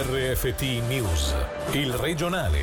RFT News, il regionale.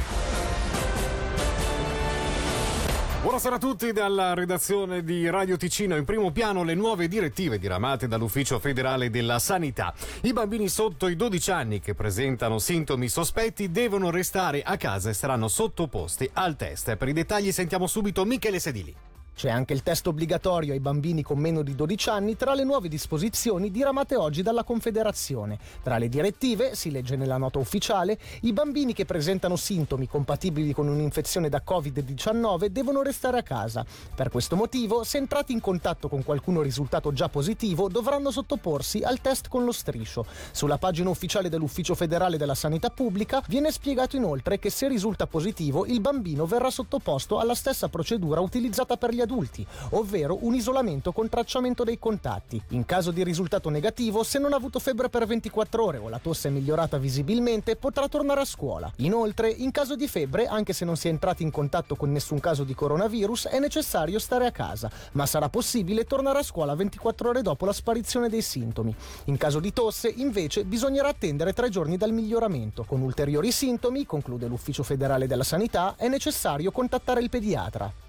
Buonasera a tutti dalla redazione di Radio Ticino. In primo piano le nuove direttive diramate dall'Ufficio federale della Sanità. I bambini sotto i 12 anni che presentano sintomi sospetti devono restare a casa e saranno sottoposti al test. Per i dettagli sentiamo subito Michele Sedili. C'è anche il test obbligatorio ai bambini con meno di 12 anni tra le nuove disposizioni diramate oggi dalla Confederazione. Tra le direttive, si legge nella nota ufficiale, i bambini che presentano sintomi compatibili con un'infezione da Covid-19 devono restare a casa. Per questo motivo, se entrati in contatto con qualcuno risultato già positivo, dovranno sottoporsi al test con lo striscio. Sulla pagina ufficiale dell'Ufficio federale della Sanità Pubblica viene spiegato inoltre che se risulta positivo, il bambino verrà sottoposto alla stessa procedura utilizzata per gli adulti, ovvero un isolamento con tracciamento dei contatti. In caso di risultato negativo, se non ha avuto febbre per 24 ore o la tosse è migliorata visibilmente, potrà tornare a scuola. Inoltre, in caso di febbre, anche se non si è entrati in contatto con nessun caso di coronavirus, è necessario stare a casa, ma sarà possibile tornare a scuola 24 ore dopo la sparizione dei sintomi. In caso di tosse, invece, bisognerà attendere tre giorni dal miglioramento. Con ulteriori sintomi, conclude l'Ufficio federale della Sanità, è necessario contattare il pediatra.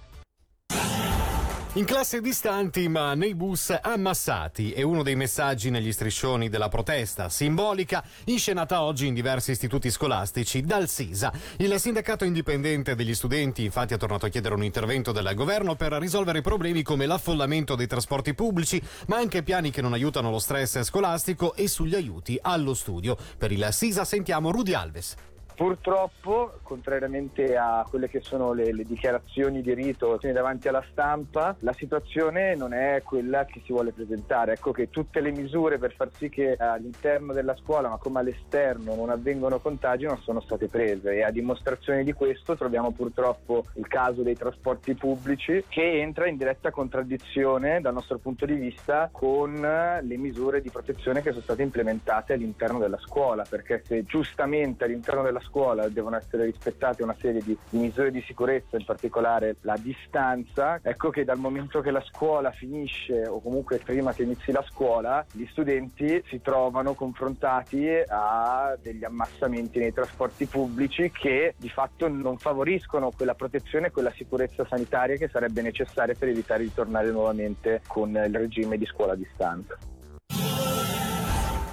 In classe distanti ma nei bus ammassati è uno dei messaggi negli striscioni della protesta simbolica inscenata oggi in diversi istituti scolastici dal SISA. Il sindacato indipendente degli studenti infatti ha tornato a chiedere un intervento del governo per risolvere problemi come l'affollamento dei trasporti pubblici ma anche piani che non aiutano lo stress scolastico e sugli aiuti allo studio. Per il SISA sentiamo Rudy Alves. Purtroppo, contrariamente a quelle che sono le, le, dichiarazioni di rito davanti alla stampa, la situazione non è quella che si vuole presentare. Ecco che tutte le misure per far sì che all'interno della scuola, ma come all'esterno, non avvengano contagi non sono state prese e a dimostrazione di questo troviamo purtroppo il caso dei trasporti pubblici che entra in diretta contraddizione dal nostro punto di vista con le misure di protezione che sono state implementate all'interno della scuola, perché se giustamente all'interno della scuola devono essere rispettate una serie di, di, misure di sicurezza, in particolare la distanza. Ecco che dal momento che la scuola finisce o comunque prima che inizi la scuola, gli studenti si trovano confrontati a degli ammassamenti nei trasporti pubblici che di fatto non favoriscono quella protezione e quella sicurezza sanitaria che sarebbe necessaria per evitare di tornare nuovamente con il regime di scuola a distanza.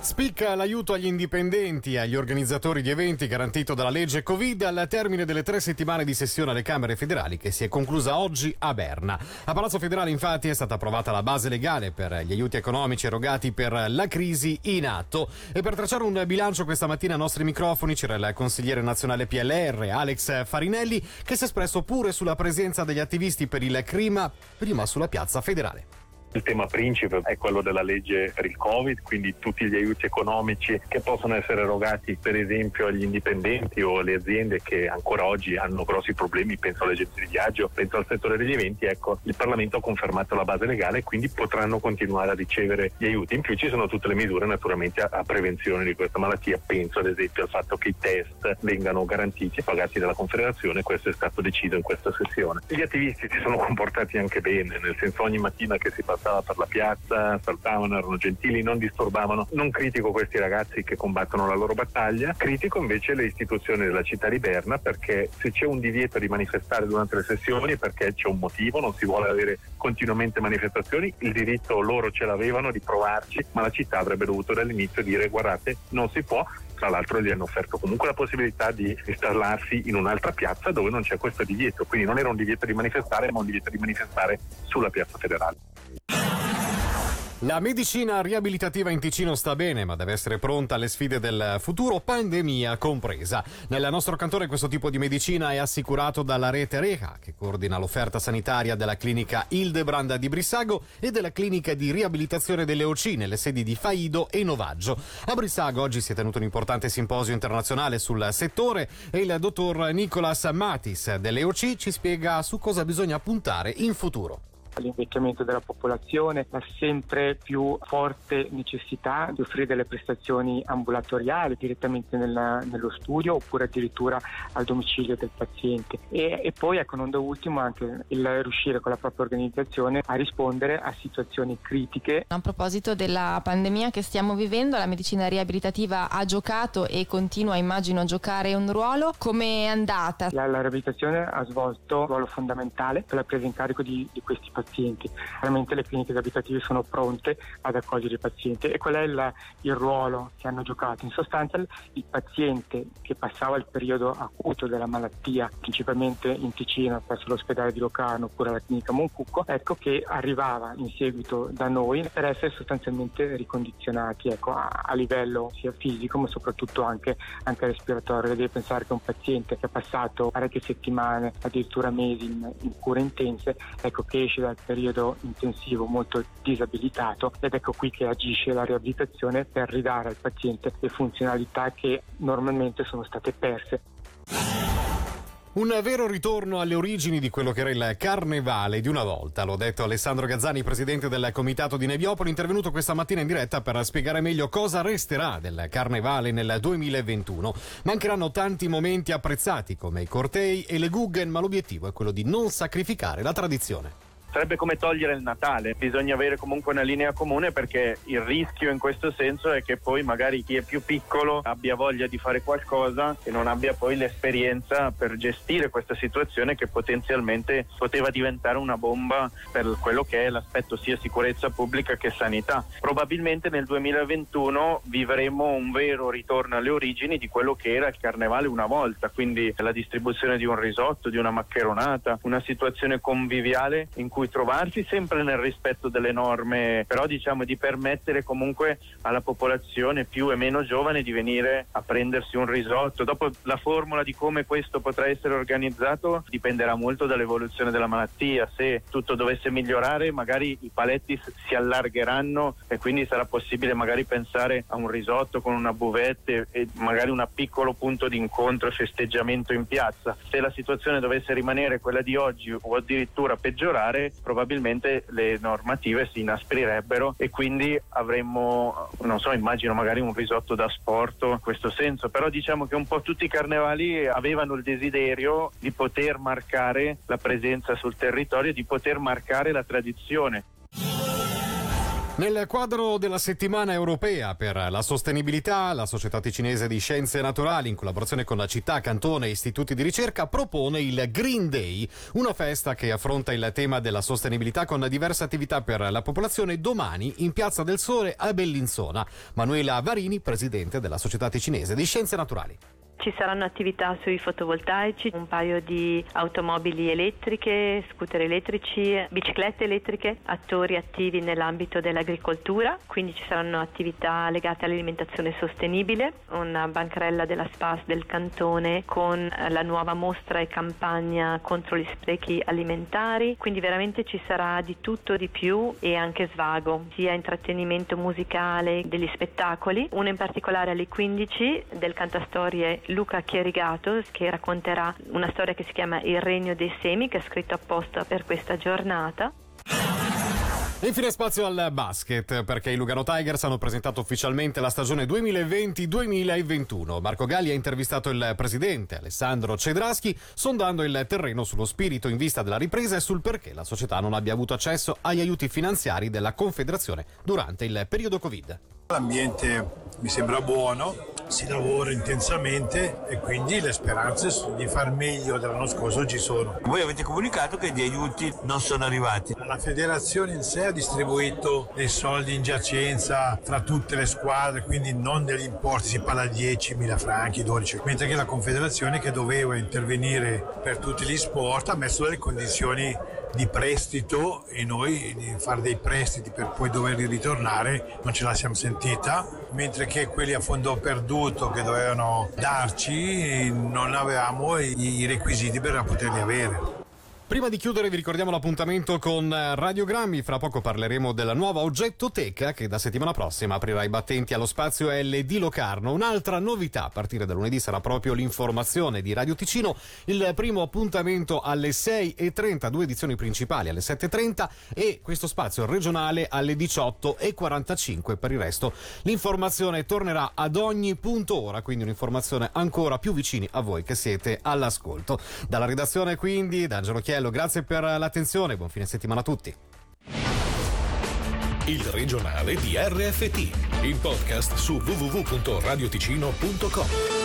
Spicca l'aiuto agli indipendenti e agli organizzatori di eventi garantito dalla legge Covid al termine delle tre settimane di sessione alle Camere federali che si è conclusa oggi a Berna. A Palazzo Federale infatti è stata approvata la base legale per gli aiuti economici erogati per la crisi in atto e per tracciare un bilancio questa mattina ai nostri microfoni c'era il consigliere nazionale PLR Alex Farinelli che si è espresso pure sulla presenza degli attivisti per il clima prima sulla piazza federale. Il tema principe è quello della legge per il Covid, quindi tutti gli aiuti economici che possono essere erogati per esempio agli indipendenti o alle aziende che ancora oggi hanno grossi problemi, penso alle agenzie di viaggio, penso al settore degli eventi, ecco, il Parlamento ha confermato la base legale e quindi potranno continuare a ricevere gli aiuti. In più ci sono tutte le misure naturalmente a, a prevenzione di questa malattia, penso ad esempio al fatto che i test vengano garantiti e pagati dalla Confederazione, questo è stato deciso in questa sessione. Gli attivisti si sono comportati anche bene, nel senso ogni mattina che si passa passava per la piazza, saltavano, erano gentili, non disturbavano. Non critico questi ragazzi che combattono la loro battaglia, critico invece le istituzioni della città di Berna perché se c'è un divieto di manifestare durante le sessioni è perché c'è un motivo, non si vuole avere continuamente manifestazioni, il diritto loro ce l'avevano di provarci, ma la città avrebbe dovuto dall'inizio dire guardate non si può, tra l'altro gli hanno offerto comunque la possibilità di installarsi in un'altra piazza dove non c'è questo divieto, quindi non era un divieto di manifestare, ma un divieto di manifestare sulla piazza federale. La medicina riabilitativa in Ticino sta bene, ma deve essere pronta alle sfide del futuro, pandemia compresa. Nel nostro cantone questo tipo di medicina è assicurato dalla rete Reha, che coordina l'offerta sanitaria della clinica Hildebrand di Brissago e della clinica di riabilitazione delle OC nelle sedi di Faido e Novaggio. A Brissago oggi si è tenuto un importante simposio internazionale sul settore e il dottor Nicolas Matis delle OC ci spiega su cosa bisogna puntare in futuro. All'invecchiamento della popolazione, la sempre più forte necessità di offrire delle prestazioni ambulatoriali direttamente nella, nello studio oppure addirittura al domicilio del paziente. E, e poi, ecco, non da ultimo, anche il riuscire con la propria organizzazione a rispondere a situazioni critiche. A proposito della pandemia che stiamo vivendo, la medicina riabilitativa ha giocato e continua, immagino, a giocare un ruolo. Come è andata? La, la riabilitazione ha svolto un ruolo fondamentale per la presa in carico di, di questi pazienti. Veramente le cliniche riabilitative sono pronte ad accogliere i pazienti e qual è il, il ruolo che hanno giocato? In sostanza il paziente che passava il periodo acuto della malattia, principalmente in Ticino, presso l'ospedale di Locarno oppure alla clinica Moncucco, ecco che arrivava in seguito da noi per essere sostanzialmente ricondizionati ecco, a, a, livello sia fisico ma soprattutto anche, anche respiratorio. Devi pensare che un paziente che ha passato parecchie settimane, addirittura mesi in, in cure intense, ecco che esce dal periodo intensivo molto disabilitato ed ecco qui che agisce la riabilitazione per ridare al paziente le funzionalità che normalmente sono state perse. Un vero ritorno alle origini di quello che era il carnevale di una volta, l'ho detto Alessandro Gazzani, presidente del comitato di Neviopoli, intervenuto questa mattina in diretta per spiegare meglio cosa resterà del carnevale nel 2021. Mancheranno tanti momenti apprezzati come i cortei e le Guggen, ma l'obiettivo è quello di non sacrificare la tradizione sarebbe come togliere il Natale, bisogna avere comunque una linea comune perché il rischio in questo senso è che poi magari chi è più piccolo abbia voglia di fare qualcosa e non abbia poi l'esperienza per gestire questa situazione che potenzialmente poteva diventare una bomba per quello che è l'aspetto sia sicurezza pubblica che sanità. Probabilmente nel 2021 vivremo un vero ritorno alle origini di quello che era il carnevale una volta, quindi la distribuzione di un risotto, di una maccheronata, una situazione conviviale in cui cui trovarsi sempre nel rispetto delle norme, però diciamo di permettere comunque alla popolazione più e meno giovane di venire a prendersi un risotto. Dopo la formula di come questo potrà essere organizzato dipenderà molto dall'evoluzione della malattia. Se tutto dovesse migliorare, magari i paletti si allargheranno e quindi sarà possibile magari pensare a un risotto con una buvette e magari un piccolo punto di incontro e festeggiamento in piazza. Se la situazione dovesse rimanere quella di oggi o addirittura peggiorare, probabilmente le normative si inasprirebbero e quindi avremmo, non so, immagino magari un risotto da sport in questo senso, però diciamo che un po' tutti i carnevali avevano il desiderio di poter marcare la presenza sul territorio, di poter marcare la tradizione. Nel quadro della settimana europea per la sostenibilità, la Società Ticinese di Scienze Naturali, in collaborazione con la città, cantone e istituti di ricerca, propone il Green Day, una festa che affronta il tema della sostenibilità con diverse attività per la popolazione domani in Piazza del Sole a Bellinzona. Manuela Varini, presidente della Società Ticinese di Scienze Naturali. Ci saranno attività sui fotovoltaici, un paio di automobili elettriche, scooter elettrici, biciclette elettriche, attori attivi nell'ambito dell'agricoltura, quindi ci saranno attività legate all'alimentazione sostenibile, una bancarella della SPAS del cantone con la nuova mostra e campagna contro gli sprechi alimentari, quindi veramente ci sarà di tutto di più e anche svago, sia intrattenimento musicale, degli spettacoli, uno in particolare alle 15 del cantastorie Luca Chierigato che racconterà una storia che si chiama Il regno dei semi che è scritto apposta per questa giornata. Infine spazio al basket, perché i Lugano Tigers hanno presentato ufficialmente la stagione 2020-2021. Marco Galli ha intervistato il presidente Alessandro Cedraschi, sondando il terreno sullo spirito in vista della ripresa e sul perché la società non abbia avuto accesso agli aiuti finanziari della Confederazione durante il periodo Covid. L'ambiente mi sembra buono, si lavora intensamente e quindi le speranze di far meglio dell'anno scorso ci sono. Voi avete comunicato che gli aiuti non sono arrivati. La federazione in sé ha distribuito dei soldi in giacenza fra tutte le squadre, quindi non degli importi, si parla di 10.000 franchi, 12, mentre che la confederazione che doveva intervenire per tutti gli sport ha messo delle condizioni di prestito e noi di fare dei prestiti per poi doverli ritornare non ce la siamo sentita, mentre che quelli a fondo perduto che dovevano darci non avevamo i requisiti per poterli avere. Prima di chiudere vi ricordiamo l'appuntamento con Radiogrammi, fra poco parleremo della nuova oggettoteca che da settimana prossima aprirà i battenti allo spazio L di Locarno. Un'altra novità a partire da lunedì sarà proprio l'informazione di Radio Ticino, il primo appuntamento alle 6.30, due edizioni principali alle 7.30 e questo spazio regionale alle 18.45. Per il resto l'informazione tornerà ad ogni punto ora, quindi un'informazione ancora più vicini a voi che siete all'ascolto. Dalla redazione quindi, da Chiello, grazie per l'attenzione, buon fine settimana a tutti. Il regionale di RFT, il podcast su www.radioticino.com.